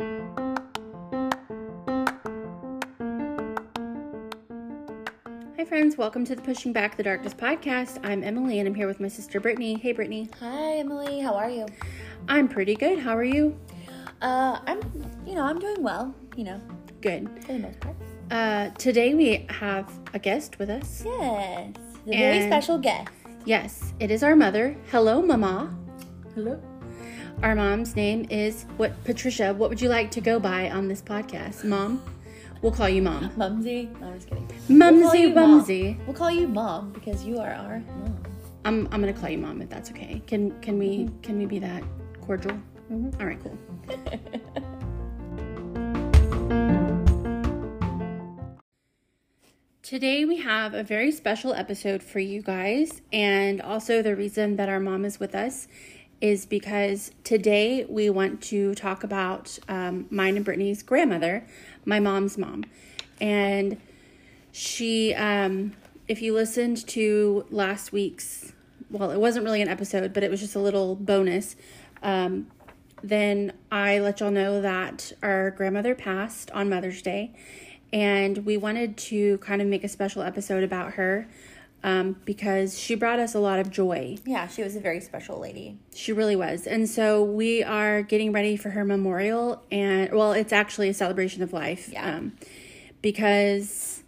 Hi, friends. Welcome to the Pushing Back the Darkness podcast. I'm Emily and I'm here with my sister Brittany. Hey, Brittany. Hi, Emily. How are you? I'm pretty good. How are you? Uh, I'm, you know, I'm doing well. You know, Good. for the most part. Uh, today we have a guest with us. Yes, a very special guest. Yes, it is our mother. Hello, Mama. Hello. Our mom's name is what? Patricia. What would you like to go by on this podcast, Mom? We'll call you Mom. Mumsy. No, I'm just kidding. We'll Mumsy you Mom. We'll call you Mom because you are our mom. I'm I'm gonna call you Mom if that's okay. Can can we mm-hmm. can we be that cordial? Mm-hmm. All right, cool. Today we have a very special episode for you guys, and also the reason that our mom is with us is because today we want to talk about um, mine and Brittany's grandmother, my mom's mom, and she. Um, if you listened to last week's, well, it wasn't really an episode, but it was just a little bonus. Um, then I let y'all know that our grandmother passed on Mother's Day, and we wanted to kind of make a special episode about her um, because she brought us a lot of joy. Yeah, she was a very special lady. She really was. And so we are getting ready for her memorial, and well, it's actually a celebration of life. Yeah. Um, because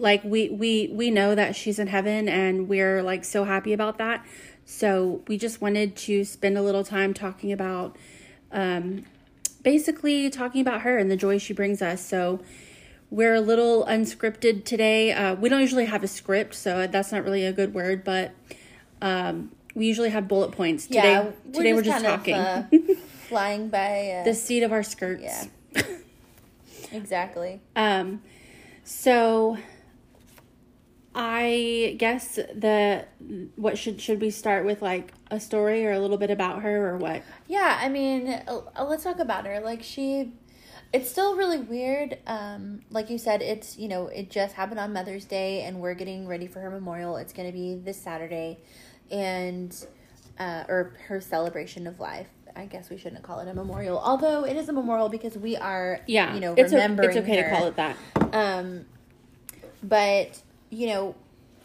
like we we we know that she's in heaven and we're like so happy about that so we just wanted to spend a little time talking about um basically talking about her and the joy she brings us so we're a little unscripted today uh, we don't usually have a script so that's not really a good word but um we usually have bullet points today yeah, today we're just talking Of, uh, flying by. Uh, the seat of our skirts Yeah. exactly. Um, so I guess the what should should we start with like a story or a little bit about her or what? Yeah, I mean, uh, let's talk about her. Like she it's still really weird. Um like you said, it's, you know, it just happened on Mother's Day and we're getting ready for her memorial. It's going to be this Saturday and uh or her celebration of life. I guess we shouldn't call it a memorial, although it is a memorial because we are, Yeah, you know, it's remembering o- it's okay her. to call it that. Um, but you know,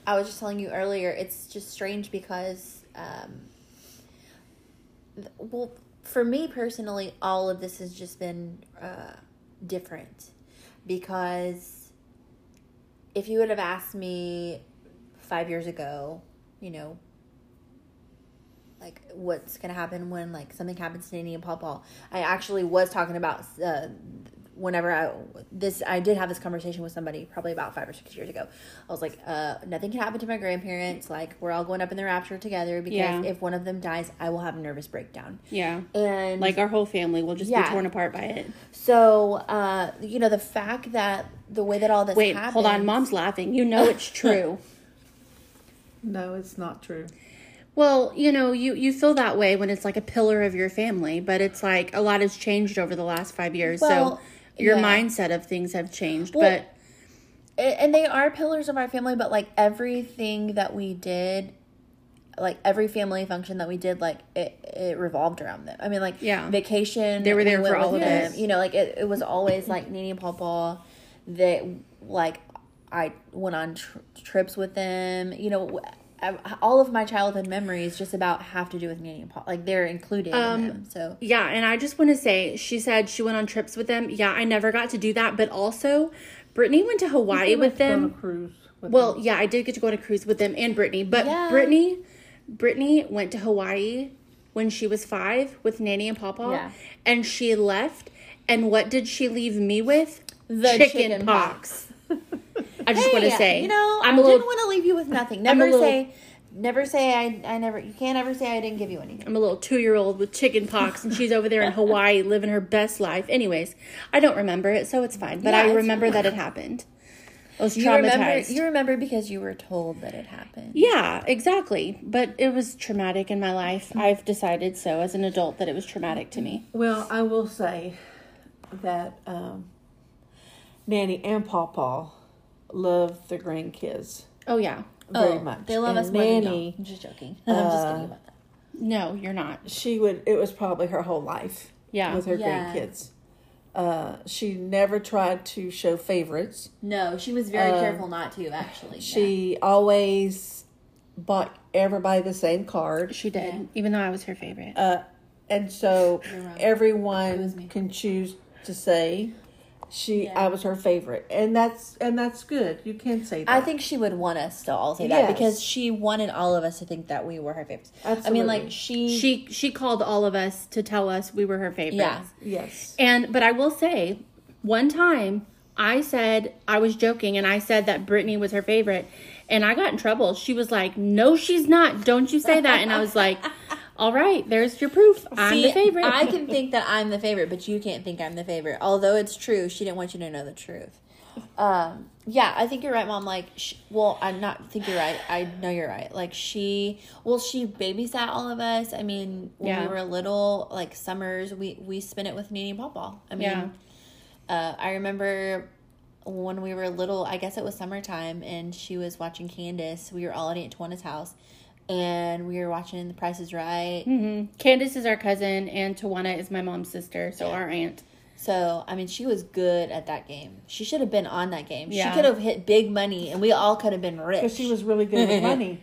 I was just telling you earlier, it's just strange because, um, well, for me personally, all of this has just been uh, different because if you would have asked me five years ago, you know, like what's gonna happen when like something happens to Nanny and Pawpaw. I actually was talking about uh, whenever I this I did have this conversation with somebody probably about five or six years ago. I was like, uh, nothing can happen to my grandparents. Like we're all going up in the rapture together because Yeah. if one of them dies, I will have a nervous breakdown. Yeah. And Like our whole family will just Yeah. be torn apart by it. so, uh, you know, the fact that the way that all this Wait, happens, hold on. Mom's laughing. You know it's true. No, it's not true. well, you know, you you feel that way when it's like a pillar of your family, but it's like a lot has changed over the last 5 years. Well, so your yeah. mindset of things have changed, Well, but and they are pillars of our family but like everything that we did like every family function that we did like it, it revolved around them i mean like Yeah. vacation They were there we for all of them. us. you know like it, it was always like Nene and Pawpaw that like i went on tr- trips with them you know all of my childhood memories just about have to do with Nanny and Paw. Like they're included Um, in them. So Yeah, and I just want to say, she said she went on trips with them. Yeah, I never got to do that, but also, Brittany went to Hawaii We with went on a them. cruise. With Well, them. yeah, I did get to go on a cruise with them and Brittany, but Yeah. Brittany, Brittany went to Hawaii when she was five with Nanny and Pawpaw, Yeah. and she left. And what did she leave me with? The chicken, chicken pox. I just want to say, you know, I'm I a little, didn't want to leave you with nothing. Never little- say, never say I, I never. You can't ever say I didn't give you anything. I'm a little two year old with chicken pox, and she's over there in Hawaii living her best life. Anyways, I don't remember it, so it's fine. But Yeah, I remember that it happened. I was You remember, traumatized. you remember because you were told that it happened. yeah, exactly. But it was traumatic in my life. I've decided so as an adult that it was traumatic to me. Well, I will say that um, Nanny and Pawpaw love the grandkids Oh yeah. very much. They love And us more than I'm just joking. I'm just uh, kidding about that. No, you're not. she would. It was probably her whole life. Yeah. with her Yeah. grandkids. Uh, she never tried to show favorites. No, she was very Uh, careful not to. Actually, She always bought everybody the same card. She did, even though I was her favorite. Uh, and so You're right. It was everyone can choose to say she Yeah. I was her favorite. And that's and that's good. You can say that. I think she would want us to all say that because she wanted all of us to think that we were her favorites. I mean, like she, she she called all of us to tell us we were her favorites. yeah, yes. And but I will say, one time I said I was joking and I said that Brittany was her favorite, and I got in trouble. She was like, "No, she's not. Don't you say that." And I was like, "All right, there's your proof. I'm See, the favorite." I can think that I'm the favorite, but you can't think I'm the favorite. Although it's true, she didn't want you to know the truth. Um, yeah, I think you're right, mom. Like, sh well, I'm not think you're right. I know you're right. Like she, well, she babysat all of us. I mean, when Yeah. we were little, like summers, we we spent it with Nene and Pawpaw. I mean, Yeah. uh, I remember when we were little. I guess it was summertime, and she was watching Candace. We were all at Aunt Tawana's house, and we were watching The Price Is Right. hmm Candace is our cousin, and Tawana is my mom's sister, so our aunt. So, I mean, she was good at that game. She should have been on that game. Yeah. She could have hit big money, and we all could have been rich. Because she was really good with money.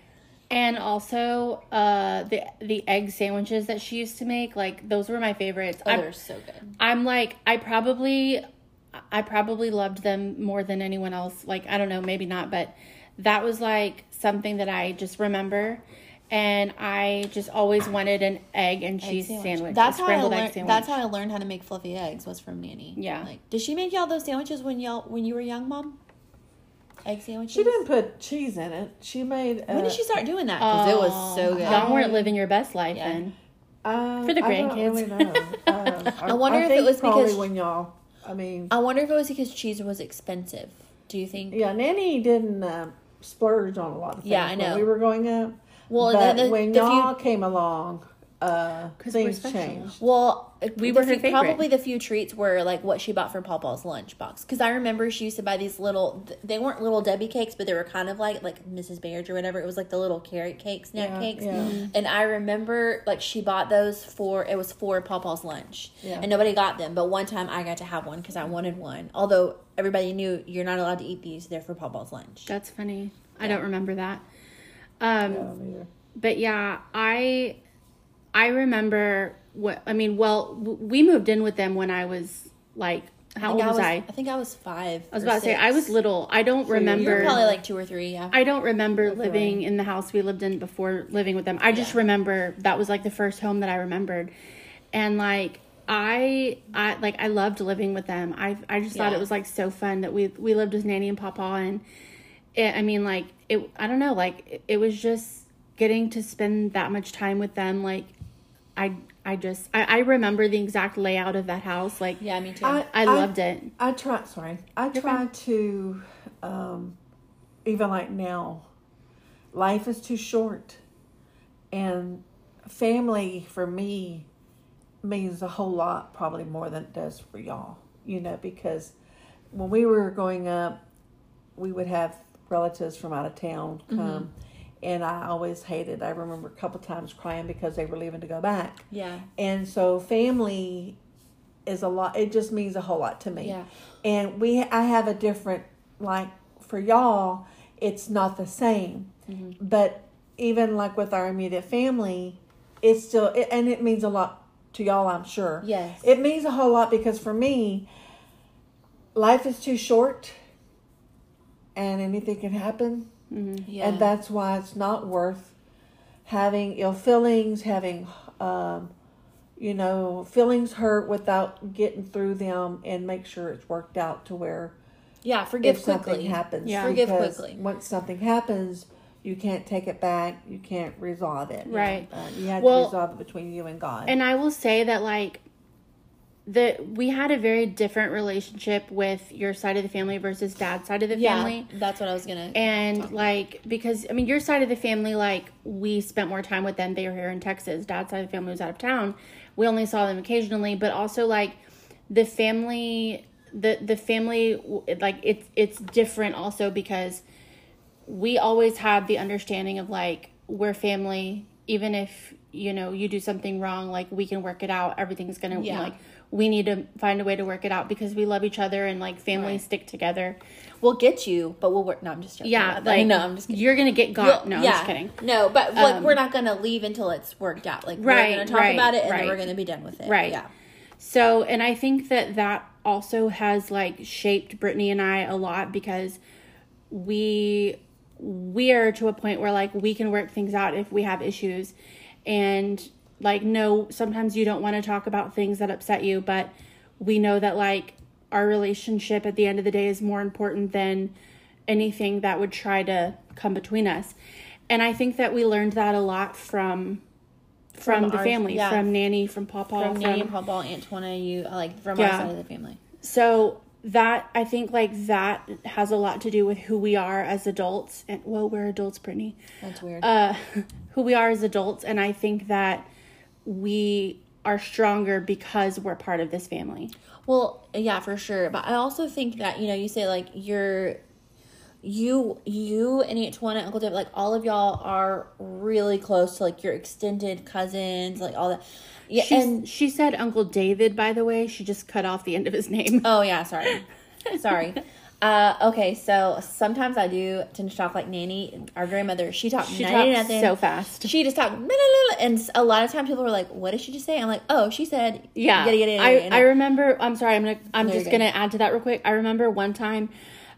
And also, uh, the the egg sandwiches that she used to make, like those were my favorites. Oh, I- they're so good. I'm like, I probably, I probably loved them more than anyone else. Like, I don't know, maybe not, but that was like something that I just remember. And I just always wanted an egg and cheese sandwich. That's a how I egg learned. sandwich. That's how I learned how to make fluffy eggs. Was from Nanny. Yeah. Like, did she make y'all those sandwiches when y'all when you were young, mom? Egg sandwiches. She didn't put cheese in it. She made. Uh, When did she start doing that? Because it was so good. Y'all weren't living your best life Yeah. then. Uh, For the I don't grandkids. really know. Um, I, wonder I if it was probably because- when y'all. I mean, I wonder if it was because cheese was expensive. Do you think? yeah, Nanny didn't uh, splurge on a lot of things. Yeah, I when know. we were going up. Well, but the- the- when the y'all came along, uh, 'Cause we're things special. changed. Well, We were her few- favorite. Probably the few treats were like what she bought for Pawpaw's lunchbox. Because I remember she used to buy these little. They weren't little Debbie cakes, but they were kind of like like Mrs. Baird's or whatever. It was like the little carrot cake, snack Yeah, cakes. yeah. Mm-hmm. Mhm. And I remember like she bought those for it was for Pawpaw's lunch, Yeah. and nobody got them. But one time I got to have one because I wanted one. Although everybody knew you're not allowed to eat these; they're for Pawpaw's lunch. That's funny. I don't remember that. Um, Yeah, but yeah, I I remember what I mean. Well, we moved in with them when I was like, how old think was, I I? I think I was five. I was about to say I was little. I don't remember. You were probably like two or three. Yeah. I don't remember That's living in the house we lived in before living with them. I just Yeah. remember that was like the first home that I remembered, and like I, I like I loved living with them. I I just thought Yeah. it was like so fun that we we lived with Nanny and Papa, and it, I mean like it. I don't know, like it, it was just getting to spend that much time with them. Like I I just I, I remember the exact layout of that house. Like yeah, me too. I, I loved it. I try. Sorry, I try to, um, even like now, life is too short, and family for me means a whole lot, probably more than it does for y'all. You know, because when we were growing up, we would have relatives from out of town come. And I always hated. I remember a couple times crying because they were leaving to go back. yeah. And so family is a lot it just means a whole lot to me. Yeah. And we I have a different like for y'all it's not the same. Mm-hmm. But even like with our immediate family it's still it, and it means a lot to y'all I'm sure. Yes. It means a whole lot because for me life is too short and anything can happen Yeah. and that's why it's not worth having ill feelings, having, um, you know, feelings hurt without getting through them and make sure it's worked out to where yeah. Forgive if something quickly. happens. Yeah. Forgive because quickly. Once something happens, you can't take it back. You can't resolve it. Right. Uh, you have Well, to resolve it between you and God. And I will say that like the we had a very different relationship with your side of the family versus dad's side of the Yeah, family. that's what I was gonna. And like because I mean your side of the family like we spent more time with them. They were here in Texas. Dad's side of the family was out of town. We only saw them occasionally, but also like the family the the family like it's it's different also because we always had the understanding of like we're family even if you know you do something wrong like we can work it out everything's gonna Yeah. like we need to find a way to work it out because we love each other and like families Right. stick together. We'll get you, but we'll work. No, I'm just joking. Yeah, like no, I'm just kidding. you're gonna get got. Well, no, I'm just kidding. No, but like Um, we're not gonna leave until it's worked out. Like Right, we're gonna talk right, about it and right. then we're gonna be done with it. Right. Yeah. So, and I think that that also has like shaped Brittany and I a lot because we we are to a point where like we can work things out if we have issues and like no sometimes you don't want to talk about things that upset you but we know that like our relationship at the end of the day is more important than anything that would try to come between us and i think that we learned that a lot from from, From the our- family yeah. from nanny from papa From Nanny and Papa, Antoine, you like from our side of the family. so that I think like that has a lot to do with who we are as adults and well we're adults Brittany That's weird. uh who we are as adults and I think that we are stronger because we're part of this family. Well, yeah, for sure. But I also think that you know, you say like you're, you, you and Antoine and Uncle David, like all of y'all are really close to like your extended cousins, like all that. Yeah, She's, and she said Uncle David by the way, she just cut off the end of his name. oh yeah, sorry, sorry. Uh, okay, so sometimes I do tend to talk like Nanny, our grandmother. She talked she nothing. so fast. She just talked, and a lot of times people were like, "What did she just say?" I'm like, "Oh, she said, Yeah, yada, yada, yada, I yada." I remember. I'm sorry. I'm gonna. I'm No, just gonna add to that real quick. I remember one time.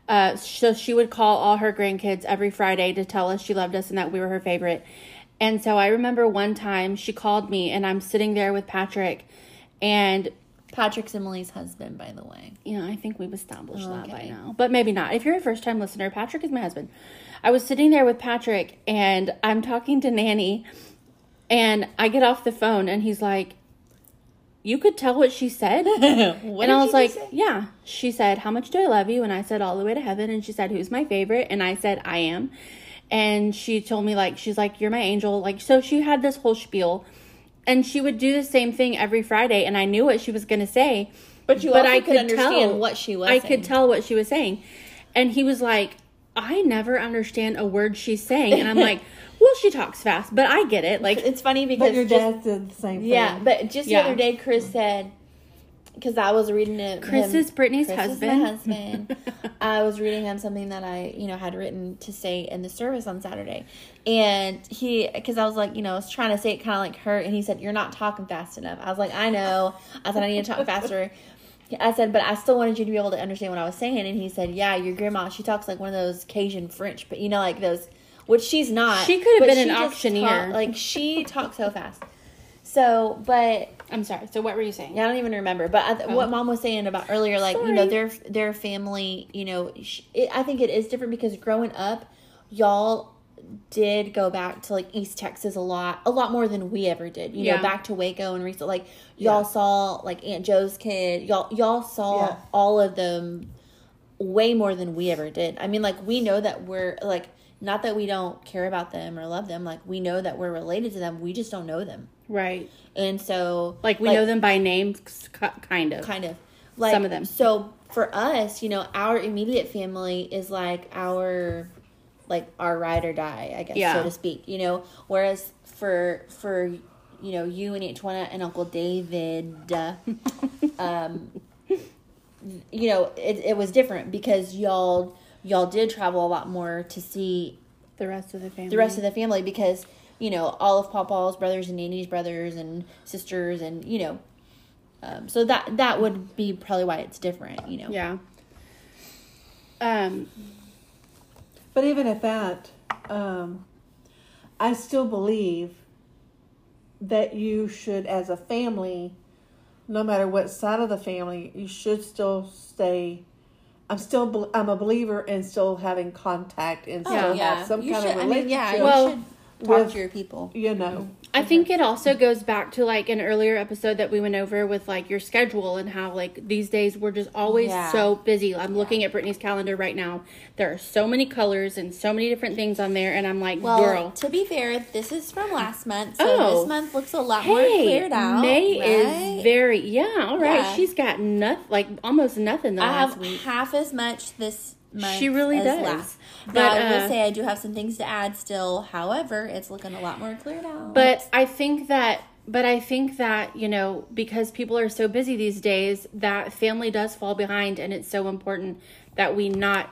Uh, so she would call all her grandkids every Friday to tell us she loved us and that we were her favorite. And so I remember one time she called me and I'm sitting there with Patrick, and Patrick's Emily's husband, by the way. Yeah, I think we've established that by now, but maybe not. If you're a first time listener, Patrick is my husband. I was sitting there with Patrick and I'm talking to Nanny, and I get off the phone and he's like, "You could tell what she said." What and I was like, yeah. She said, how much do I love you? And I said, all the way to heaven. And she said, who's my favorite? And I said, I am. And she told me, like, she's like, you're my angel. Like, so she had this whole spiel. And she would do the same thing every Friday. And I knew what she was going to say. But you also could understand what she was I saying. could tell what she was saying. And he was like, I never understand a word she's saying. And I'm like, well, she talks fast, but I get it. Like, It's funny because But your just- dad did the same thing. yeah, but just Yeah. the other day, Chris said because I was reading it. Chris him- is Brittany's Chris is husband. my husband. I was reading him something that I, you know, had written to say in the service on Saturday, and he, because I was like, you know, I was trying to say it kind of like her, and he said, "You're not talking fast enough." I was like, "I know." I said, "I need to talk faster." I said, but I still wanted you to be able to understand what I was saying. And he said, yeah, your grandma, she talks like one of those Cajun French, but you know, like those, which she's not. She could have been an auctioneer. talk- like she talks so fast. So, but I'm sorry. So what were you saying? yeah, I don't even remember. But I th- what Oh. mom was saying about earlier, like you know, their their family, you know, it, I think it is different because growing up, y'all did go back to like East Texas a lot, a lot more than we ever did. You Yeah. know, back to Waco and recent, like y'all Yeah. saw like Aunt Joe's kid, y'all y'all saw Yeah. all of them way more than we ever did. I mean, like we know that we're like not that we don't care about them or love them, like we know that we're related to them. We just don't know them, Right. and so Like we know them by name, kind of. kind of like Some of them. so for us you know our immediate family is like our like our ride or die i guess Yeah. so to speak you know whereas for for you know you and Antoinette and uncle david uh, um you know it, it was different because y'all y'all did travel a lot more to see The rest of the family. the rest of the family because you know all of Papa's brothers and Nanny's brothers and sisters and you know um, so that that would be probably why it's different you know Yeah. Um. But even at that, um, I still believe that you should, as a family, no matter what side of the family, you should still stay. I'm still, I'm a believer in still having contact and oh, still have some You kind should- of I mean, yeah, relationship. you Well, should talk with- to your people you know, mm-hmm. I think it also goes back to like an earlier episode that we went over with like your schedule and how like these days we're just always Yeah. so busy. I'm looking at Brittany's calendar right now. There are so many colors and so many different things on there, and I'm like, well girl. to be fair this is from last month so Oh. this month looks a lot more Hey, cleared out May right? is very yeah. All right, Yeah. she's got nothing, like almost nothing the I last have week. half as much this month She really as does. last. But, now I uh, will say I do have some things to add still however it's looking a lot more cleared out But I think that but I think that, you know, because people are so busy these days, that family does fall behind and it's so important that we not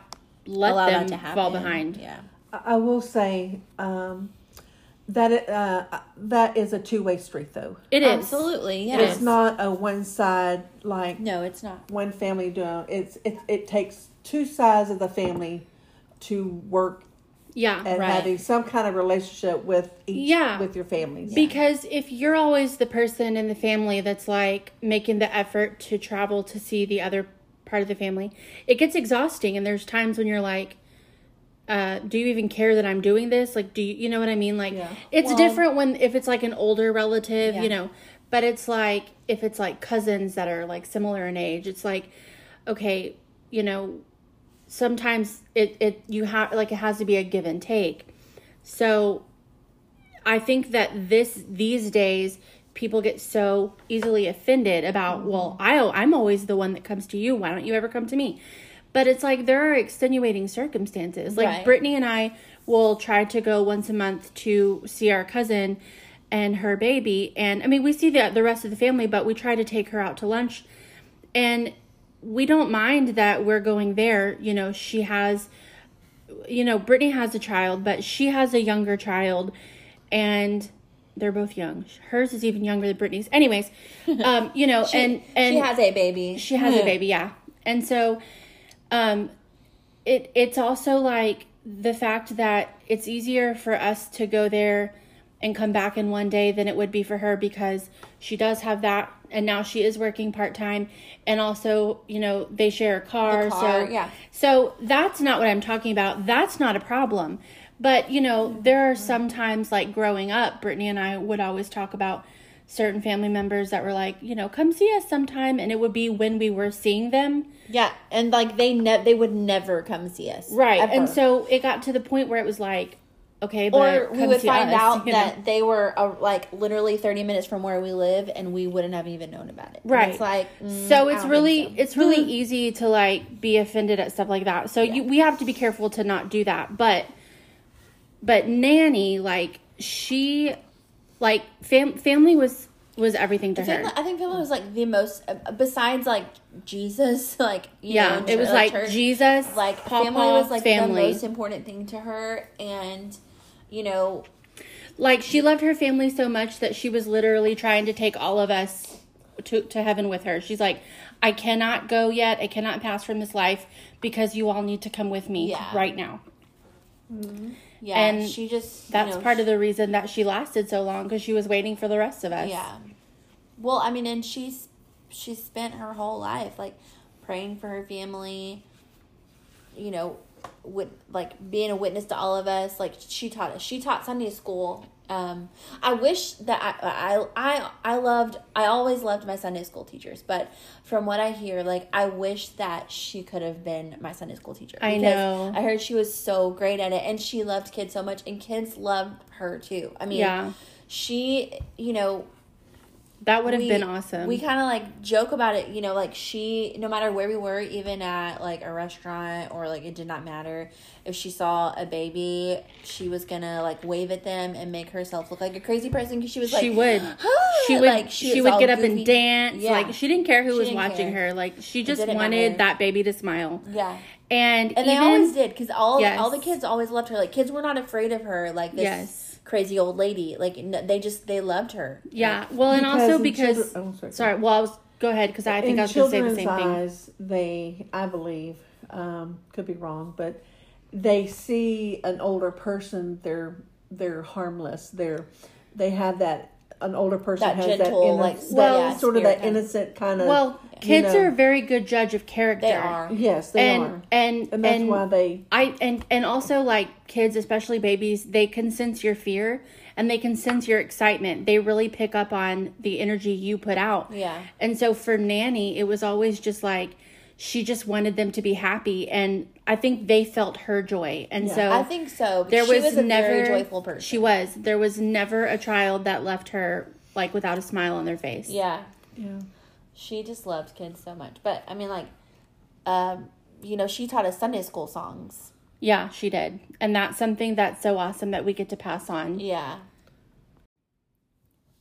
let Allow them to fall behind. Yeah. I I will say um, that it, uh, that is a two way street, though. It is. Absolutely. Yeah. It's not a one side like No, it's not. one family doing. It's it. It takes two sides of the family to work Yeah. and Right. having some kind of relationship with each Yeah. with your families. Because if you're always the person in the family that's like making the effort to travel to see the other part of the family, it gets exhausting. And there's times when you're like, uh, do you even care that I'm doing this? Like, do you, you know what I mean? Like, Yeah. it's Well- different when, if it's like an older relative, Yeah. you know, but it's like, if it's like cousins that are like similar in age, it's like, okay, you know, sometimes it, it, you have, like, it has to be a give and take. So I think that this these days people get so easily offended about mm-hmm. well I I'm always the one that comes to you. Why don't you ever come to me? But it's like there are extenuating circumstances. Like Right. Brittany and I will try to go once a month to see our cousin and her baby. And I mean we see the the rest of the family but we try to take her out to lunch. And we don't mind that we're going there you know she has you know, Brittany has a child, but she has a younger child, and they're both young. Hers is even younger than Brittany's. Anyways, um, you know, and and she has a baby. she has a baby, yeah. And so, um, it it's also like the fact that it's easier for us to go there and come back in one day than it would be for her because she does have that and now she is working part-time and also you know they share a car, car, so yeah. so that's not what i'm talking about that's not a problem but you know there are sometimes like growing up brittany and i would always talk about certain family members that were like you know come see us sometime and it would be when we were seeing them Yeah, and like they ne- they would never come see us. right ever. and so it got to the point where it was like okay but or we would find us, out you know? that they were uh, like literally 30 minutes from where we live and we wouldn't have even known about it. And Right. it's like mm, so it's really so. it's really easy to like be offended at stuff like that. So you, we have to be careful to not do that. But but nanny like she like fam- family was was everything to Family, her. I think family was like the most uh, besides like Jesus like you yeah know, it was uh, like church, jesus like Papa, family was like family. the most important thing to her and you know like she loved her family so much that she was literally trying to take all of us to, to heaven with her she's like i cannot go yet i cannot pass from this life because you all need to come with me Yeah. right now mm-hmm. yeah And she just that's know, part of the reason that she lasted so long because she was waiting for the rest of us Yeah. Well, I mean, and she's she spent her whole life like praying for her family. You know, with like being a witness to all of us. Like she taught us. She taught Sunday school. Um, I wish that I, I I I loved. I always loved my Sunday school teachers, but from what I hear, like I wish that she could have been my Sunday school teacher. I know. I heard she was so great at it, and she loved kids so much, and kids loved her too. I mean, Yeah. she, you know, That would have we- been awesome. We kind of like joke about it, you know, like she, no matter where we were, even at like a restaurant or like it did not matter. If she saw a baby, she was gonna like wave at them and make herself look like a crazy person because she was like, she would. She would. like, she, was would get up goofy. and dance. Yeah. Like she didn't care who She was watching care. her. Like she just wanted matter. that baby to smile. yeah. And And they always did because all Yes. all the kids always loved her. Like kids were not afraid of her. Like this Yes. Crazy old lady. Like n- they just they loved her. Yeah. Well, and Because also because children- oh, sorry. sorry. Well, I was go ahead because I think in I was going to say the children's same thing. eyes, they, I believe, um, could be wrong, but they see an older person. They're they're harmless. They're they have that an older person That has gentle, that like, Well, that yeah, sort of that kind innocent kind of. Well, you kids know. are a very good judge of character. They are. yes, they and, are, and and that's and why they. I and and also like kids, especially babies, they can sense your fear and they can sense your excitement. They really pick up on the energy you put out. Yeah. And so for Nanny, it was always just like she just wanted them to be happy and I think they felt her joy. And so I think so. there she was, was a never very joyful person. She was. There was never a child that left her like without a smile on their face. Yeah. Yeah. She just loved kids so much. But I mean, like, um, you know, she taught us Sunday school songs. Yeah, she did. And that's something that's so awesome that we get to pass on. Yeah.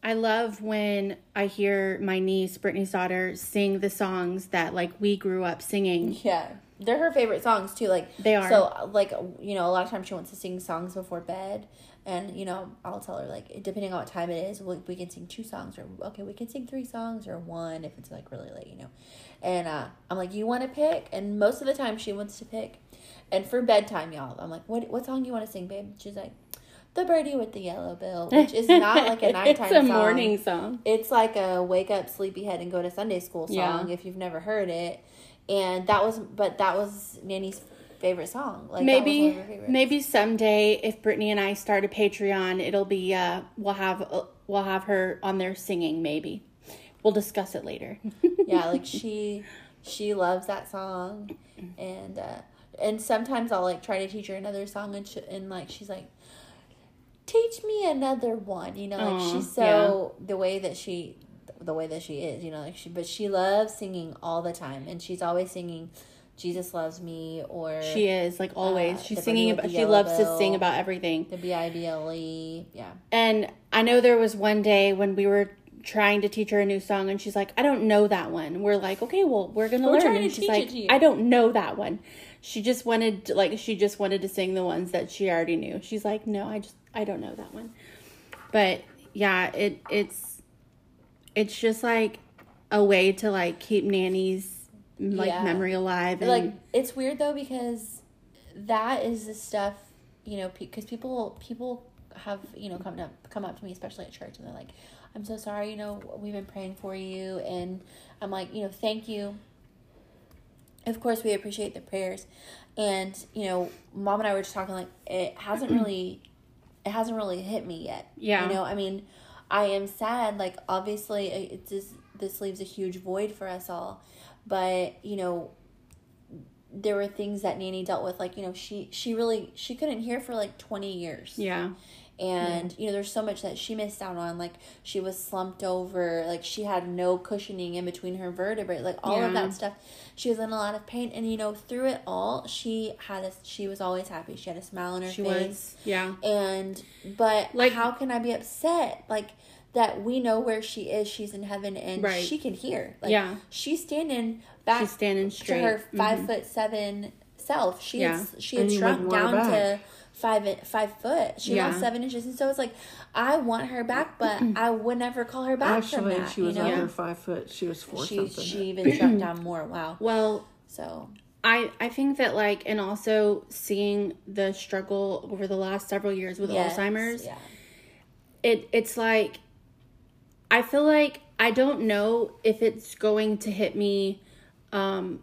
I love when I hear my niece, Brittany's daughter, sing the songs that like we grew up singing. Yeah. They're her favorite songs too. Like They are. So like you know, a lot of times she wants to sing songs before bed, and you know, I'll tell her like depending on what time it is, we, we can sing two songs or okay, we can sing three songs or one if it's like really late, you know. And uh, I'm like, you want to pick? And most of the time she wants to pick. And for bedtime, y'all, I'm like, what what song you want to sing, babe? She's like, the birdie with the yellow bill, which is not like a nighttime it's a song. morning song. It's like a wake up sleepyhead and go to Sunday school song Yeah. if you've never heard it. And that was but that was Nanny's favorite song. Like maybe that was one of her favorites. maybe someday if Brittany and I start a Patreon, it'll be uh we'll have uh, we'll have her on there singing maybe. We'll discuss it later. yeah, like she she loves that song and uh and sometimes I'll like try to teach her another song and sh- and like she's like teach me another one, you know, like Aw, she's so the way that she the way that she is, you know, like she but she loves singing all the time and she's always singing Jesus loves me or She is like always. Uh, She's singing about. She loves to sing about everything. the B I B L E, yeah. And I know there was one day when we were trying to teach her a new song, and she's like, "I don't know that one." We're like, "Okay, well, we're gonna We're learn." And she's like. "I don't know that one." She just wanted, to, like, she just wanted to sing the ones that she already knew. She's like, "No, I just, I don't know that one." But yeah, it it's it's just like a way to like keep nanny's like Yeah. memory alive and like it's weird though because that is the stuff you know because people people have you know come up come up to me especially at church and they're like i'm so sorry you know we've been praying for you and i'm like you know thank you of course we appreciate the prayers and you know mom and i were just talking like it hasn't really it hasn't really hit me yet Yeah. you know i mean i am sad like obviously uh, it just this leaves a huge void for us all. But you know there were things that Nanny dealt with like you know she she really she couldn't hear for like 20 years. Yeah, and you know there's so much that she missed out on like she was slumped over like she had no cushioning in between her vertebrae like all of that stuff she was in a lot of pain and you know through it all she had a she was always happy she had a smile on her she face was yeah. and but Like- how can i be upset like that we know where she is she's in heaven and Right. she can hear like Yeah. she's standing back She's standing to straight. her 5 Mhm. foot seven self she Yeah. had she had shrunk wouldn't want her down to. Five five foot she Yeah. lost seven inches and so it's like i want her back but i would never call her back Actually, that, she was you know? under five foot. She was four she something. she even dropped down more wow Well, so I I think that like and also seeing the struggle over the last several years with yes, Alzheimer's, yeah it it's like I feel like I don't know if it's going to hit me um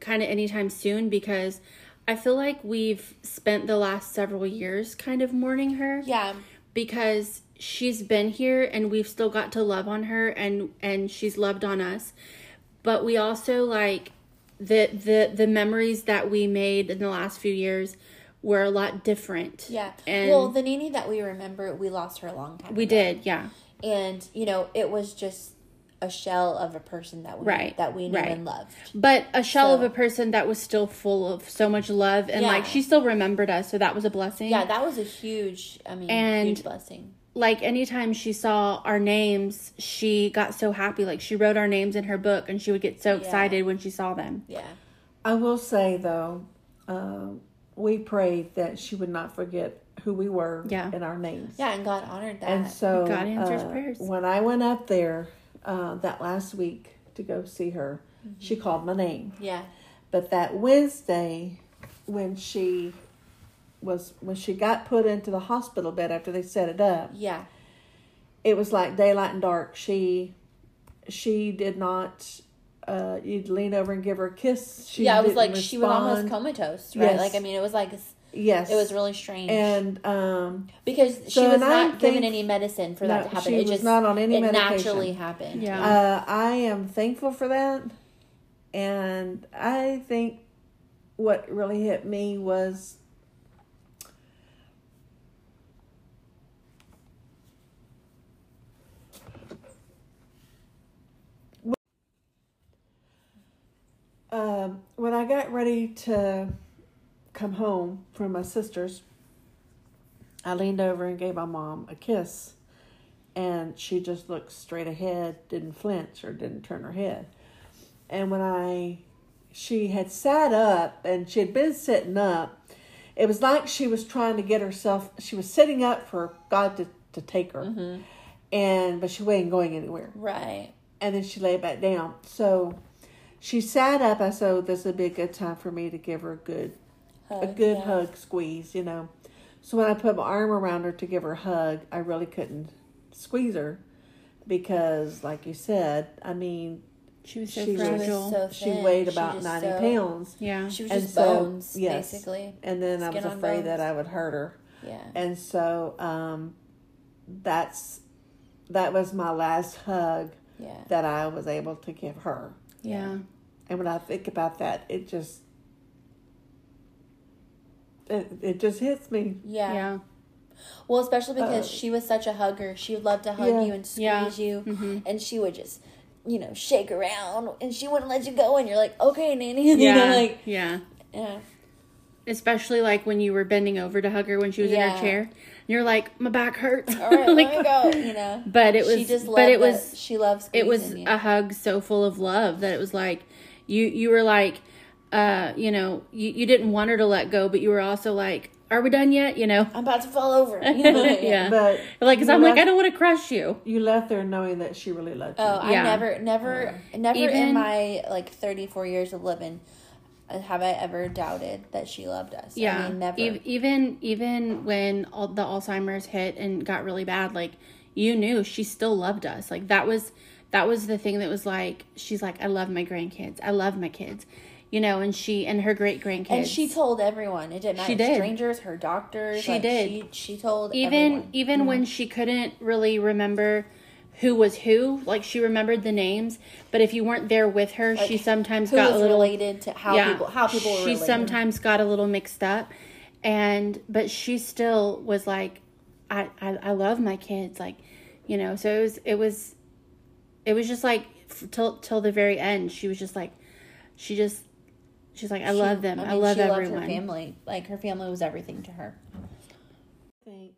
kind of anytime soon because I feel like we've spent the last several years kind of mourning her. Yeah. Because she's been here and we've still got to love on her and and she's loved on us. But we also like the the the memories that we made in the last few years were a lot different. Yeah. And well the nanny that we remember we lost her a long time we ago. did yeah. And you know it was just a shell of a person that we Right, that we knew right. and loved but a shell of a person that was still full of so much love and like she still remembered us so that was a blessing yeah that was a huge i mean And- huge blessing like anytime she saw our names she got so happy like she wrote our names in her book and she would get so Yeah. excited when she saw them yeah I will say though, uh, we prayed that she would not forget who we were Yeah. and our names. yeah and god honored that And so God answers uh, prayers. when I went up there uh, that last week to go see her, she Mm-hmm. called my name. yeah But that Wednesday, when she was when she got put into the hospital bed after they set it up, yeah it was like daylight and dark. She she did not. Uh, you'd lean over and give her a kiss. She yeah it was like she was almost comatose right Yes. like i mean it was like Yes, it was really strange and um, because she So, was and I not given any medicine for No, that to happen she it was just not on any it medication. naturally happened Yeah. Uh, I am thankful for that. And I think what really hit me was um, when I got ready to come home from my sister's, I leaned over and gave my mom a kiss. and she just looked straight ahead, didn't flinch or didn't turn her head. And when I, she had sat up and she had been sitting up, it was like she was trying to get herself, she was sitting up for God to, to take her. Mm-hmm. And, but she wasn't going anywhere Right. and then she lay back down. So she sat up. I said, oh, "This would be a good time for me to give her a good, a good yeah. hug, squeeze." You know. So when I put my arm around her to give her a hug, I really couldn't squeeze her because, like you said, I mean, She was so she was fragile. so she weighed about just ninety so- pounds, yeah. She was And just so, bones, yes. basically. and then I was Skin on afraid that. I would hurt her, Yeah. and so um, that's that was my last hug Yeah. that I was able to give her. yeah. And when I think about that, it just it, it just hits me. Yeah. Yeah. Well, especially because Uh, she was such a hugger. She would love to hug Yeah. you and squeeze Yeah. you, Mhm. and she would just, you know, shake around, and she wouldn't let you go. And you're like, okay, nanny, you Yeah. know, like, yeah. yeah, Especially like when you were bending over to hug her when she was in her chair. You're like, my back hurts. all right, Like- let me go. You know, But it was she just but it was that- she loves it was you. a hug so full of love that it was like you you were like uh you know you, you didn't want her to let go but you were also like are we done yet you know I'm about to fall over. You know? yeah But like because i'm like i don't want to crush you you left there knowing that she really loved you. Oh, I Yeah. never, never, never Even- in my like 34 years of living uh, have I ever doubted that she loved us. yeah I mean, never. Ev- even even when all the alzheimer's hit and got really bad like you knew she still loved us like that was that was the thing that was like she's like i love my grandkids i love my kids you know and she and her great grandkids and she told everyone. It didn't matter. She did. Strangers, her doctors. She like, did. She, she told even everyone. even when she couldn't really remember who was who like she remembered the names but if you weren't there with her she sometimes got a little related to how people how people were she related. sometimes got a little mixed up and but she still was like I, I i love my kids like you know so it was it was it was just like till till the very end she was just like she just she's like i She- love them i, mean, love she everyone Loved her family. Like her family was everything to her. I think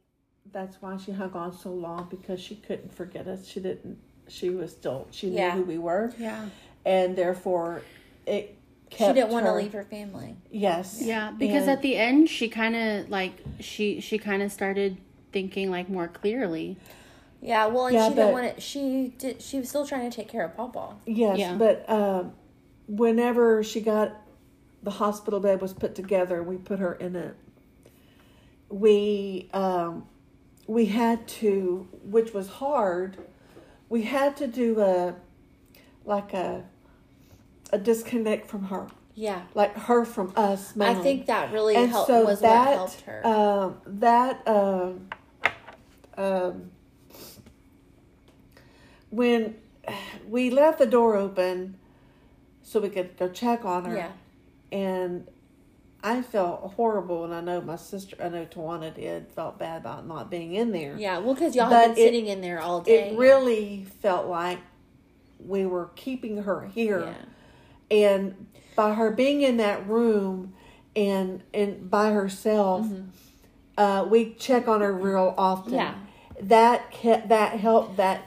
that's why she hung on so long because she couldn't forget us. She didn't. She was still. She knew who we were, yeah and therefore it kept She didn't want to leave her family. Yes. Yeah, because And- at the end she kind of like she she kind of started thinking like more clearly. Yeah, well, and Yeah, she but- didn't want to. She did. She was still trying to take care of Pawpaw. Yes, Yeah. but um, whenever she got the hospital bed was put together, we put her in it. We um, we had to, which was hard. We had to do a like a a disconnect from her, Yeah, like her from us. I think that really and helped. so was that what helped her. um, that um, um, when we left the door open so we could go check on her yeah, and I felt horrible and I know my sister I know Tawana did felt bad about not being in there yeah. Well, because y'all But been it- sitting in there all day. it really felt like we were keeping her here Yeah. and by her being in that room and and by herself uh, we check on her real often Yeah. that kept, that helped that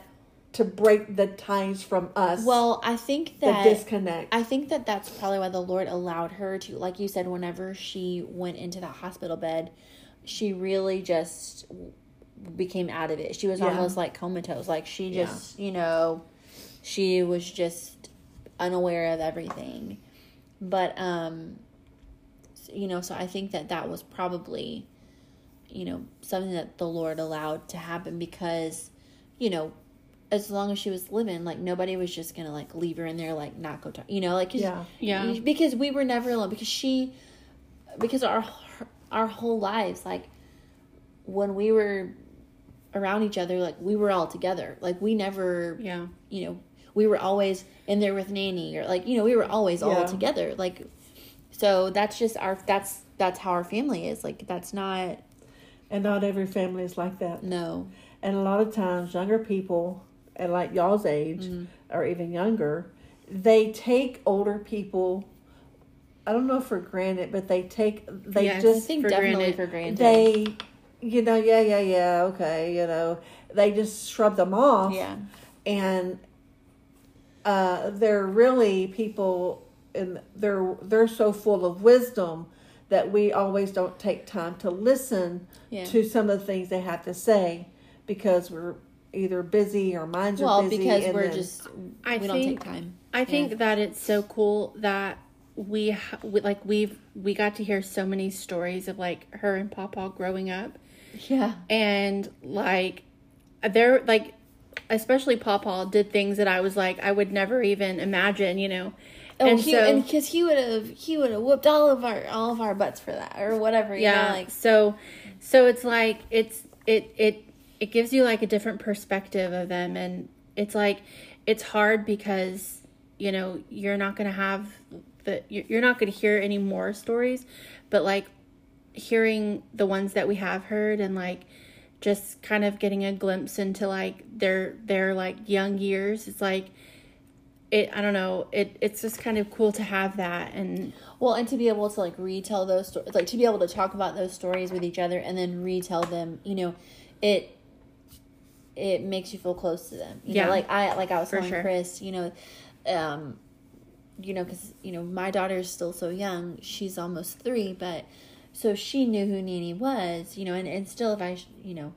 to break the ties from us Well, I think that the disconnect I think that that's probably why the Lord allowed her to, like you said, whenever she went into that hospital bed, she really just became out of it. She was Yeah. almost like comatose. Like she Yeah. just, you know, she was just unaware of everything. But, um, you know, so I think that that was probably, you know, something that the Lord allowed to happen because, you know, as long as she was living, like nobody was just gonna like leave her in there, like not go talk, you know, like 'cause- Yeah. Yeah. because we were never alone because she, because our our whole lives, like when we were around each other, like we were all together, like we never, Yeah. you know, we were always in there with nanny or like you know we were always all together, like so that's just our that's that's how our family is, like that's not and not every family is like that no and a lot of times younger people and like y'all's age Mm-hmm. or even younger they take older people i don't know for granted but they take they Yes. I just think for definitely granted. for granted they you know, yeah, yeah, yeah, okay, you know, they just shrub them off. Yeah. and uh, they're really people, and they're they're so full of wisdom that we always don't take time to listen Yeah. to some of the things they have to say because we're either busy or minds Well, are busy. Well, because and we're then- just I we don't take think- time. I think that it's so cool that we, ha- we like we've we got to hear so many stories of like her and Papa growing up, Yeah. and like they're like, especially Papa did things that I was like I would never even imagine, you know. Oh, and he, so and because he would have he would have whooped all of our all of our butts for that or whatever. You yeah, Know, like so so it's like it's it it it gives you like a different perspective of them, and it's like it's hard because you know you're not gonna have the you're not gonna hear any more stories, but like hearing the ones that we have heard and like just kind of getting a glimpse into like their their like young years it's like it i don't know it it's just kind of cool to have that and Well, and to be able to like retell those stories, like to be able to talk about those stories with each other and then retell them, you know, it it makes you feel close to them. You Yeah. know, like I like I was For telling sure. Chris, you know, um, you know, because you know my daughter is still so young; she's almost three, but so she knew who Nene was, you know, and and still, if I, you know,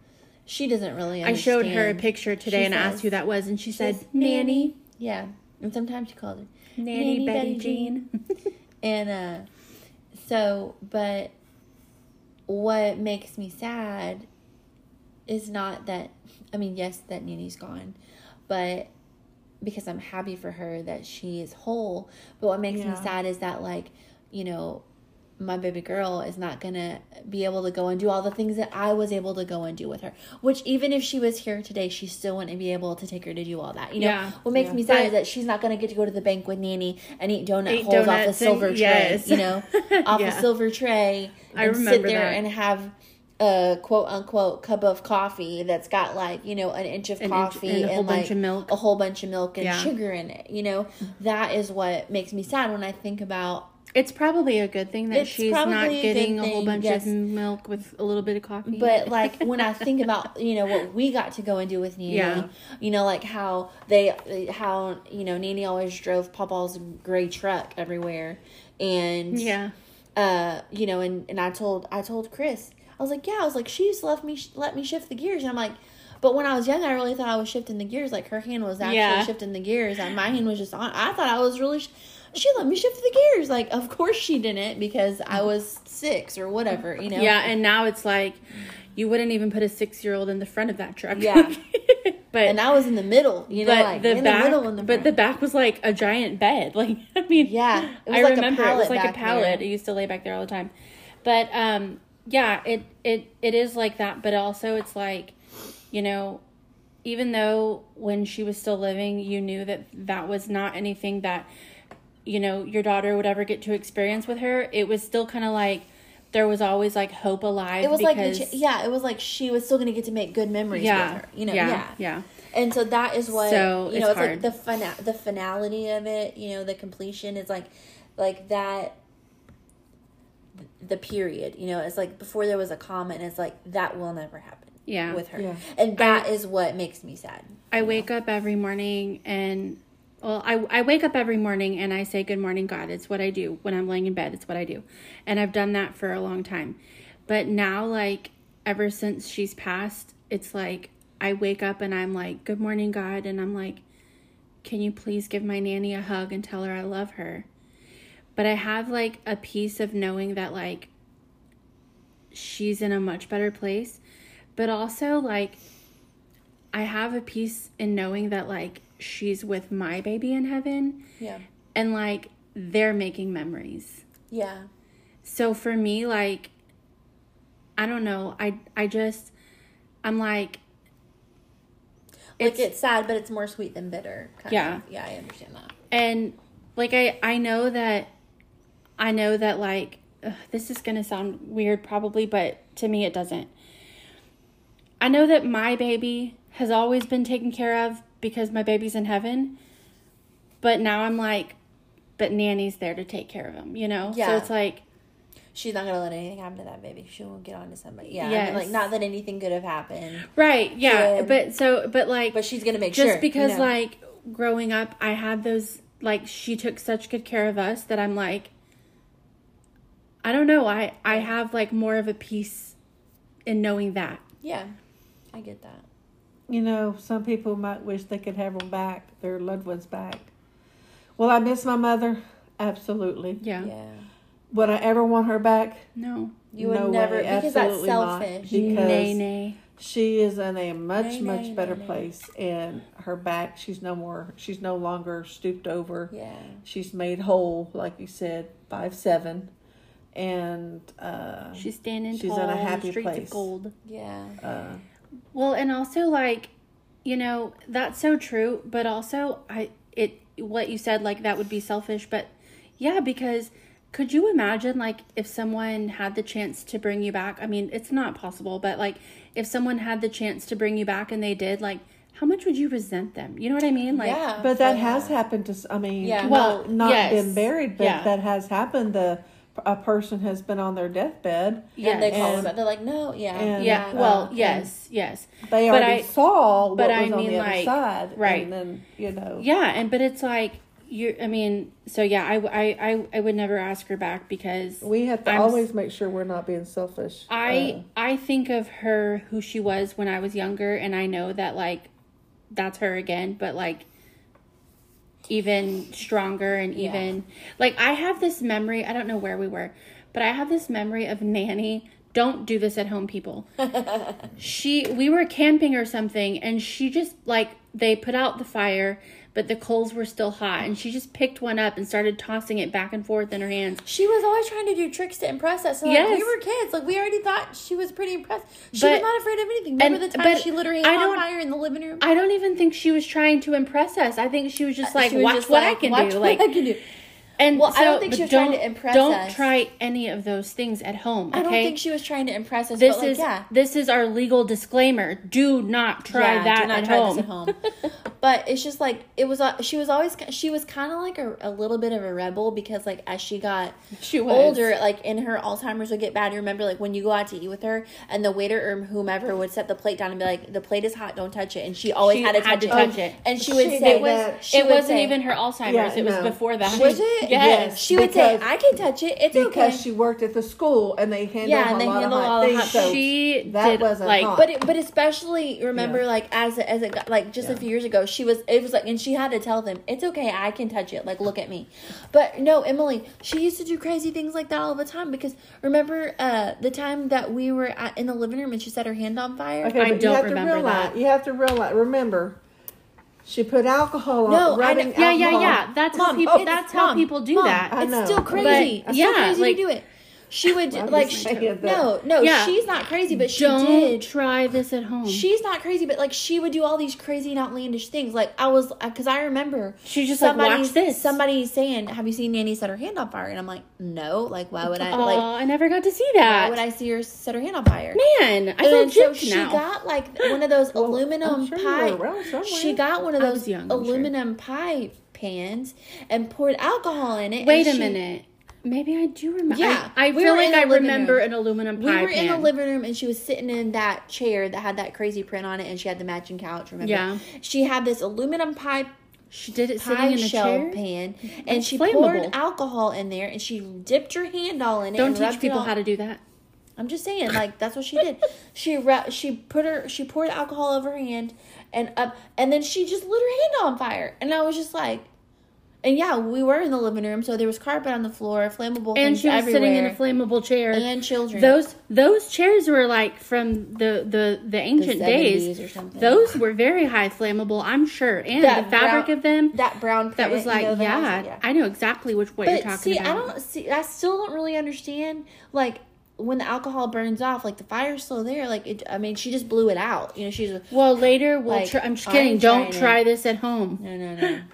she doesn't really. i showed her a picture today She and says- asked who that was and she said says, nanny Yeah, and sometimes she calls her nanny, betty, jean, And uh so but what makes me sad is not that I mean, yes, that Nini's gone, but because I'm happy for her that she is whole. But what makes me sad is that like, you know, my baby girl is not gonna be able to go and do all the things that I was able to go and do with her. Which even if she was here today, she still wouldn't be able to take her to do all that. You know, Yeah. what makes Yeah. me sad But- is that she's not gonna get to go to the bank with Nanny and eat donut Eat holes off a donuts and- silver tray. yes. You know, off Yeah. a silver tray I and sit there that. and have a quote unquote cup of coffee that's got like you know an inch of An inch- coffee and a whole bunch like of milk. a whole bunch of milk and Yeah. sugar in it you know that is what makes me sad when i think about it's probably a good thing that she's not probably a getting a whole bunch yes. of milk with a little bit of coffee but like when i think about you know what we got to go and do with Nini, Yeah. you know like how they how you know Nini always drove Papa's gray truck everywhere and yeah uh, you know, and, and I told I told Chris, I was like, yeah, I was like, she used to let me let me shift the gears, and I'm like, but when I was young, I really thought I was shifting the gears, like her hand was actually Yeah. shifting the gears, and my hand was just on. I thought I was really. Sh- she let me shift the gears, like of course she didn't because I was six or whatever, you know. yeah and now it's like you wouldn't even put a six year old in the front of that truck Yeah. but and I was in the middle, you know, like the in back the middle in the but the back was like a giant bed like i mean Yeah, it was i like a remember it was like a pallet it used to lay back there all the time but um yeah it it it is like that but also it's like you know even though when she was still living you knew that that was not anything that you know your daughter would ever get to experience with her it was still kind of like there was always like hope alive It was like the, yeah, it was like she was still going to get to make good memories yeah with her, you know. yeah yeah. yeah And so that is what So, you know. it's It's, like the fina- the finality of it. You know, the completion is like like that. The period, you know, it's like before there was a comment. It's like that will never happen. Yeah. with her, Yeah. and that is what makes me sad. I wake up every morning and well, I, I wake up every morning and I say, Good morning, God. It's what I do when I'm laying in bed. It's what I do. And I've done that for a long time. But now, like, ever since she's passed, it's like I wake up and I'm like, Good morning, God. And I'm like, Can you please give my nanny a hug and tell her I love her? But I have like a piece of knowing that, like, she's in a much better place. But also, like, I have a piece in knowing that like she's with my baby in heaven Yeah, and like they're making memories. yeah, So for me like I don't know, I I just I'm like like it's sad, but it's more sweet than bitter. Yeah. of. yeah, I understand that. and like I I know that I know that like ugh, this is going to sound weird probably, but to me it doesn't. I know that my baby has always been taken care of because my baby's in heaven. But now I'm like but nanny's there to take care of him, you know? Yeah. So it's like She's not gonna let anything happen to that baby. She won't get on to somebody. Yeah, I mean, like not that anything could have happened, Right. Yeah. Yeah. But so, but like, but she's gonna make just sure. Just because you know? like growing up, I had those like she took such good care of us that I'm like, I don't know. I I have like more of a peace in knowing that. yeah, I get that. You know, some people might wish they could have them back, their loved ones back. Will I miss my mother? Absolutely. Yeah. Yeah, Would I ever want her back? No. you would No never way, because that's absolutely not. selfish. Because- nay, nay. She is in a much, Nay, much nay, better nay, nay. place, and her back, she's no more, she's no longer stooped over. Yeah, She's made whole, like you said, five seven, and uh, She's standing She's tall in a on the happy streets place. of gold. yeah, uh, Well, and also like, you know, that's so true, but also I it what you said like that would be selfish, but yeah, because could you imagine like if someone had the chance to bring you back? I mean, it's not possible, but like if someone had the chance to bring you back and they did, like how much would you resent them? You know what I mean? Like yeah. but that yeah. has happened to. I mean, Yeah. Well, not, not yes. been buried, but Yeah. that has happened. The a person has been on their deathbed. And they call And- them. They're like, no, yeah, and- yeah, uh, well, and- yes, yes. They But already I- saw what but was I on mean, the other like, side, right. And then you know, Yeah, and but it's like you I mean, so yeah, I I I, I would never ask her back because we have to I'm always make sure we're not being selfish. I Uh, I think of her who she was when I was younger, and I know that like that's her again, but like even stronger and Yeah. even like I have this memory. I don't know where we were, but I have this memory of Nanny. Don't do this at home, people. she we were camping or something, and she just like they put out the fire. But the coals were still hot, and she just picked one up and started tossing it back and forth in her hands. She was always trying to do tricks to impress us. And Yes. we were kids. Like we already thought she was pretty impressed. She was not afraid of anything. Remember and- the time but she lit her I hand on don't- fire in the living room? I don't even think she was trying to impress us. I think she was just uh, like, was watch just what like, I can "Watch do. what Like, I can do. and Well, I don't think she was trying to don't- impress Don't try any of those things at home. Okay. I don't think she was trying to impress us. this but like, is yeah. this is our legal disclaimer. Do not try Yeah, that do not at try home. At home. but it's just like it was. uh, She was always. She was kind of like a, a little bit of a rebel because like as she got She was older, like in her Alzheimer's would get bad. You remember like when you go out to eat with her, and the waiter or whomever would set the plate down and be like, "The plate is hot, don't touch it," and she always She had to had touch, to it. touch it. and she would She say, did that. she it would wasn't say- even her Alzheimer's. Yeah, it was no. before that. Was it? Yes. She would say, "I can touch it. It's because okay." she worked at the school and they handled Yeah, and a they lot of hot all the hot so she that did wasn't like hot. But it, but especially remember Yeah. like as it, as it got, like just a few years ago she was it was like and she had to tell them it's okay I can touch it like look at me, but no Emily she used to do crazy things like that all the time because remember uh the time that we were at, in the living room and she set her hand on fire. Okay, I but don't you have remember to realize, that. You have to realize. Remember, she put alcohol No, on. I rubbing know- yeah, yeah, alcohol- yeah. That's how Mom, people. it's- That's how people do Mom, that. I It's know. still But- crazy. it's yeah, still crazy like- to do it. She would I'm like she, saying no no Yeah. she's not crazy but she Don't did. try this at home. She's not crazy, but like she would do all these crazy and outlandish things. Like I was, because I remember She just, like, watch this. Somebody saying, "Have you seen Nanny set her hand on fire?" And I'm like, "No." Like, why would I? Oh, Like, I never got to see that why would I see her set her hand on fire? Man, I and feel then so gypped she now. got like one of those Well, aluminum sure pie. were around somewhere. She got one of those young, I'm sure. aluminum pie pans and poured alcohol in it. Wait and a she- minute. Maybe I do remember. Yeah, I, I we feel like I remember room. an aluminum pipe. We pie were in the living room and she was sitting in that chair that had that crazy print on it and she had the matching couch, remember? Yeah. She had this aluminum pie She did it sitting in a shell chair. pan and That's she flammable. poured alcohol in there and she dipped her hand all in it. Don't teach people how to do that. I'm just saying, like that's what she did. she ru- she put her she poured alcohol over her hand and up and then she just lit her hand on fire. And I was just like and yeah, we were in the living room, so there was carpet on the floor, flammable And things she was everywhere, sitting in a flammable chair. and children. those those chairs were like from the the the ancient 70s days. or something. Those were very high flammable, I'm sure. And That the fabric brown- of them that brown that was you like, know, that yeah, I know exactly which what you're talking see, about. I don't see. I still don't really understand. Like when the alcohol burns off, like the fire's still there. Like it. I mean, she just blew it out. You know, she's well, later we'll. Like, try, I'm just kidding. Don't try it. this at home. no, no, no.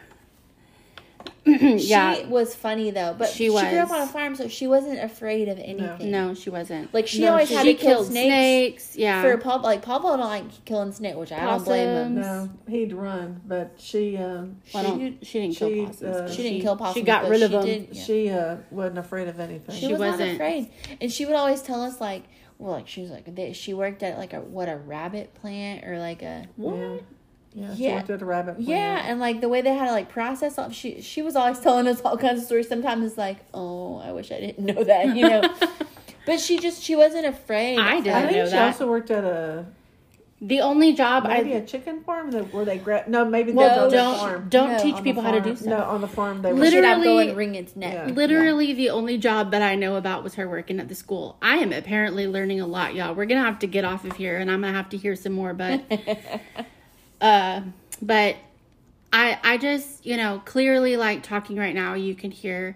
yeah. She was funny though, but She she, grew up on a farm, so she wasn't afraid of anything. no, she wasn't. Like she No, always she- had she to kill killed snakes, snakes. Yeah. for Paul. Like Paul don't like killing snake, which I don't blame him. No, he'd run, but she um, Well, I don't- she didn't kill she, possums. uh, but She didn't kill possums. She got rid of she them. did- yeah. she uh, wasn't afraid of anything. She, She was not wasn't. afraid, and she would always tell us like, well, like she was like they, she worked at like a what a rabbit plant or like a yeah, yeah, she Yeah. worked at a rabbit plant. yeah, and like the way they had to like process all she she was always telling us all kinds of stories. Sometimes it's like, oh, I wish I didn't know that, you know. but she just she wasn't afraid. I I didn't think know she that. also worked at a The only job I maybe I a chicken farm that where they grab. No, maybe No, they don't farm. don't No, teach people how to do farm. stuff. No, on the farm they were. She'd have to go Literally- and wring its neck. Yeah. Literally, the only job that I know about was her working at the school. I am apparently learning a lot, y'all. We're gonna have to get off of here, and I'm gonna have to hear some more. But, uh, but I, I just, you know, clearly, like talking right now, you can hear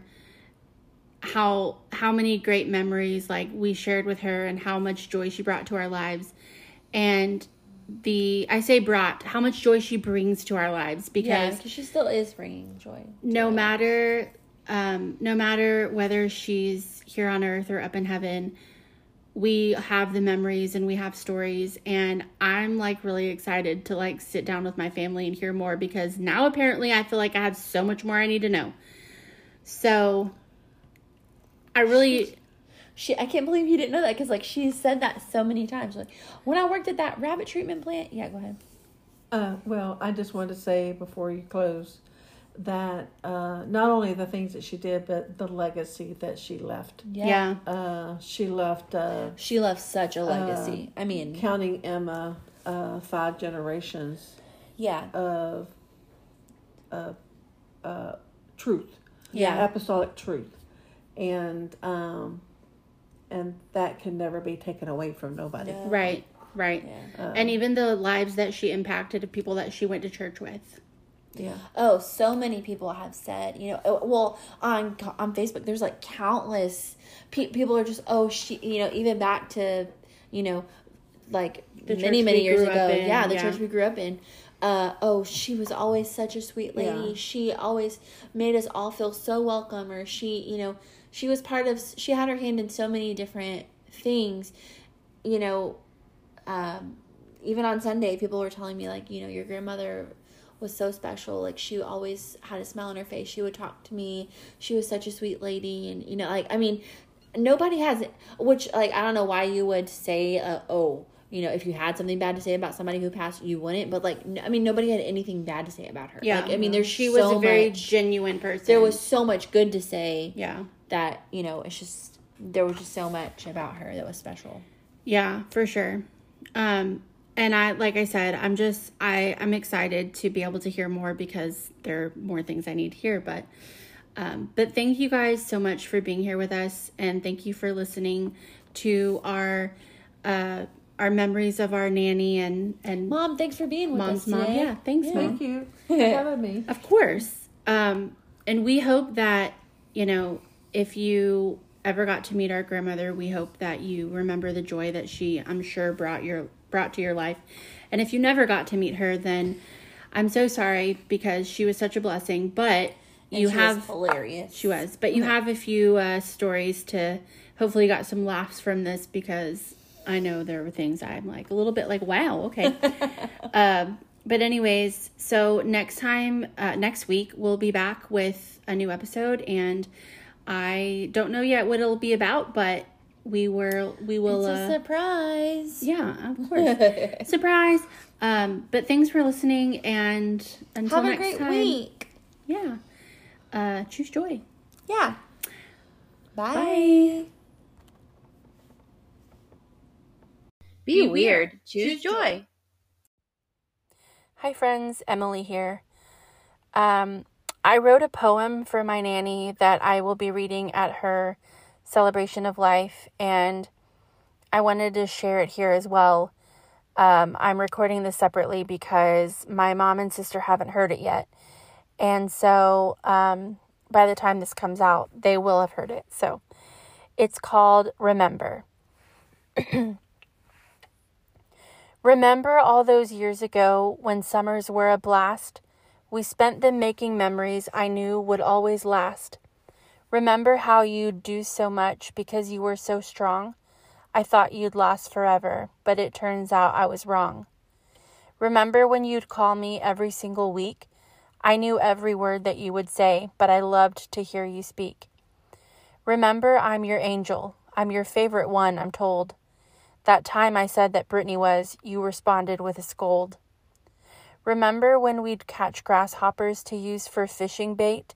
how how many great memories like we shared with her, and how much joy she brought to our lives, and the I say brought how much joy she brings to our lives because Yeah, she still is bringing joy. no matter um, no matter whether she's here on earth or up in heaven we have the memories and we have stories and i'm like really excited to like sit down with my family and hear more because now apparently i feel like i have so much more i need to know so i really She, I can't believe you didn't know that because like she said that so many times. Like when I worked at that rabbit treatment plant. Yeah, go ahead. Uh, well, I just wanted to say before you close that uh, not only the things that she did, but the legacy that she left. yeah, Uh, she left, uh, She left such a legacy. I mean, counting Emma, uh, five generations yeah, of uh, uh, truth, yeah, apostolic truth, and um, and that can never be taken away from nobody. Yeah. right right yeah. and even the lives that she impacted of people that she went to church with Yeah. Oh, so many people have said, you know, oh, well, on on Facebook, there's like countless pe- people are just, oh, she, you know, even back to, you know, like The many many years ago, in, yeah, the yeah. church we grew up in. Uh, oh, she was always such a sweet lady. Yeah. She always made us all feel so welcome. Or she, you know, she was part of. She had her hand in so many different things. You know, um, even on Sunday, people were telling me like, you know, your grandmother was so special. Like she always had a smile on her face. She would talk to me. She was such a sweet lady, and you know, like I mean, nobody has it. Which like I don't know why you would say, uh, oh, you know, if you had something bad to say about somebody who passed, you wouldn't. But like, I mean, nobody had anything bad to say about her. yeah like, I mean, there's she so was a very much- genuine person there was so much good to say yeah that you know it's just there was just so much about her that was special. Yeah, for sure. Um, and I, like I said, I'm just, I, I'm excited to be able to hear more because there are more things I need to hear. But, um, but thank you guys so much for being here with us, and thank you for listening to our, uh, our memories of our nanny and and Mom, thanks for being with mom's us mom. today. Yeah, thanks, mom. Thank you for having me. Of course. Um, and we hope that, you know, if you ever got to meet our grandmother, we hope that you remember the joy that she, I'm sure, brought your brought to your life. And if you never got to meet her, then I'm so sorry because she was such a blessing. But And you have hilarious. she was, but you have a few uh, stories to hopefully got some laughs from this because I know there were things I'm like a little bit like, wow, okay. um, but anyways, so next time, uh, next week we'll be back with a new episode, and I don't know yet what it'll be about, but we will we will. It's a uh, surprise. yeah, of course, surprise. Um, but thanks for listening, and until Have a next great time, week. yeah. Uh, choose joy. Yeah. Bye. Bye. Be weird. Choose joy. Hi, friends. Emily here. Um, I wrote a poem for my nanny that I will be reading at her celebration of life, and I wanted to share it here as well. Um, I'm recording this separately because my mom and sister haven't heard it yet. And so um, by the time this comes out, they will have heard it. So it's called Remember. Remember all those years ago when summers were a blast? We spent them making memories I knew would always last. Remember how you'd do so much because you were so strong? I thought you'd last forever, but it turns out I was wrong. Remember when you'd call me every single week? I knew every word that you would say, but I loved to hear you speak. Remember, I'm your angel. I'm your favorite one, I'm told. That time I said that Brittany was, you responded with a scold. Remember when we'd catch grasshoppers to use for fishing bait?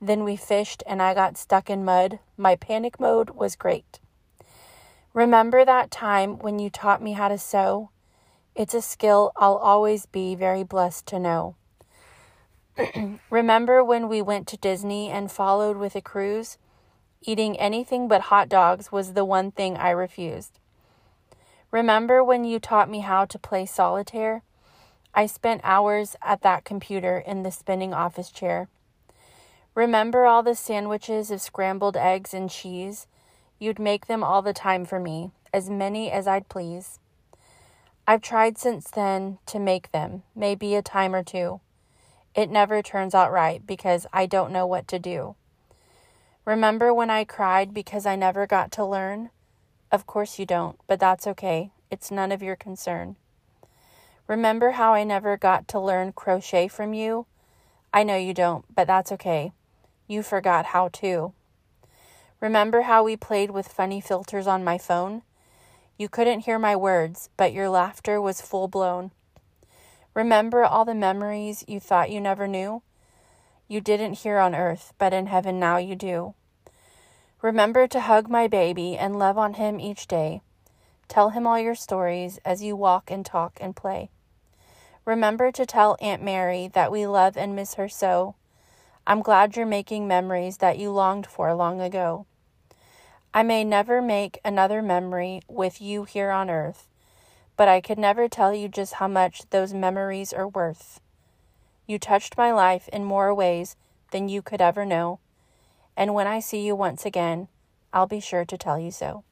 Then we fished and I got stuck in mud. My panic mode was great. Remember that time when you taught me how to sew? It's a skill I'll always be very blessed to know. Remember when we went to Disney and followed with a cruise? Eating anything but hot dogs was the one thing I refused. Remember when you taught me how to play solitaire? I spent hours at that computer in the spinning office chair. Remember all the sandwiches of scrambled eggs and cheese? You'd make them all the time for me, as many as I'd please. I've tried since then to make them, maybe a time or two. It never turns out right because I don't know what to do. Remember when I cried because I never got to learn? Of course you don't, but that's okay. It's none of your concern. Remember how I never got to learn crochet from you? I know you don't, but that's okay. You forgot how to. Remember how we played with funny filters on my phone? You couldn't hear my words, but your laughter was full blown. Remember all the memories you thought you never knew? You didn't hear on earth, but in heaven now you do. Remember to hug my baby and love on him each day. Tell him all your stories as you walk and talk and play. Remember to tell Aunt Mary that we love and miss her so. I'm glad you're making memories that you longed for long ago. I may never make another memory with you here on earth, but I could never tell you just how much those memories are worth. You touched my life in more ways than you could ever know, and when I see you once again, I'll be sure to tell you so.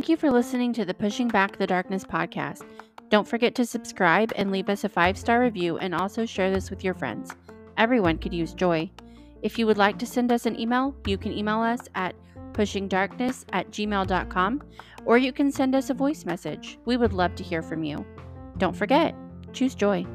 Thank you for listening to the Pushing Back the Darkness podcast. Don't forget to subscribe and leave us a five star review and also share this with your friends. Everyone could use joy. If you would like to send us an email, you can email us at pushingdarkness at gmail.com or you can send us a voice message. We would love to hear from you. Don't forget, choose joy.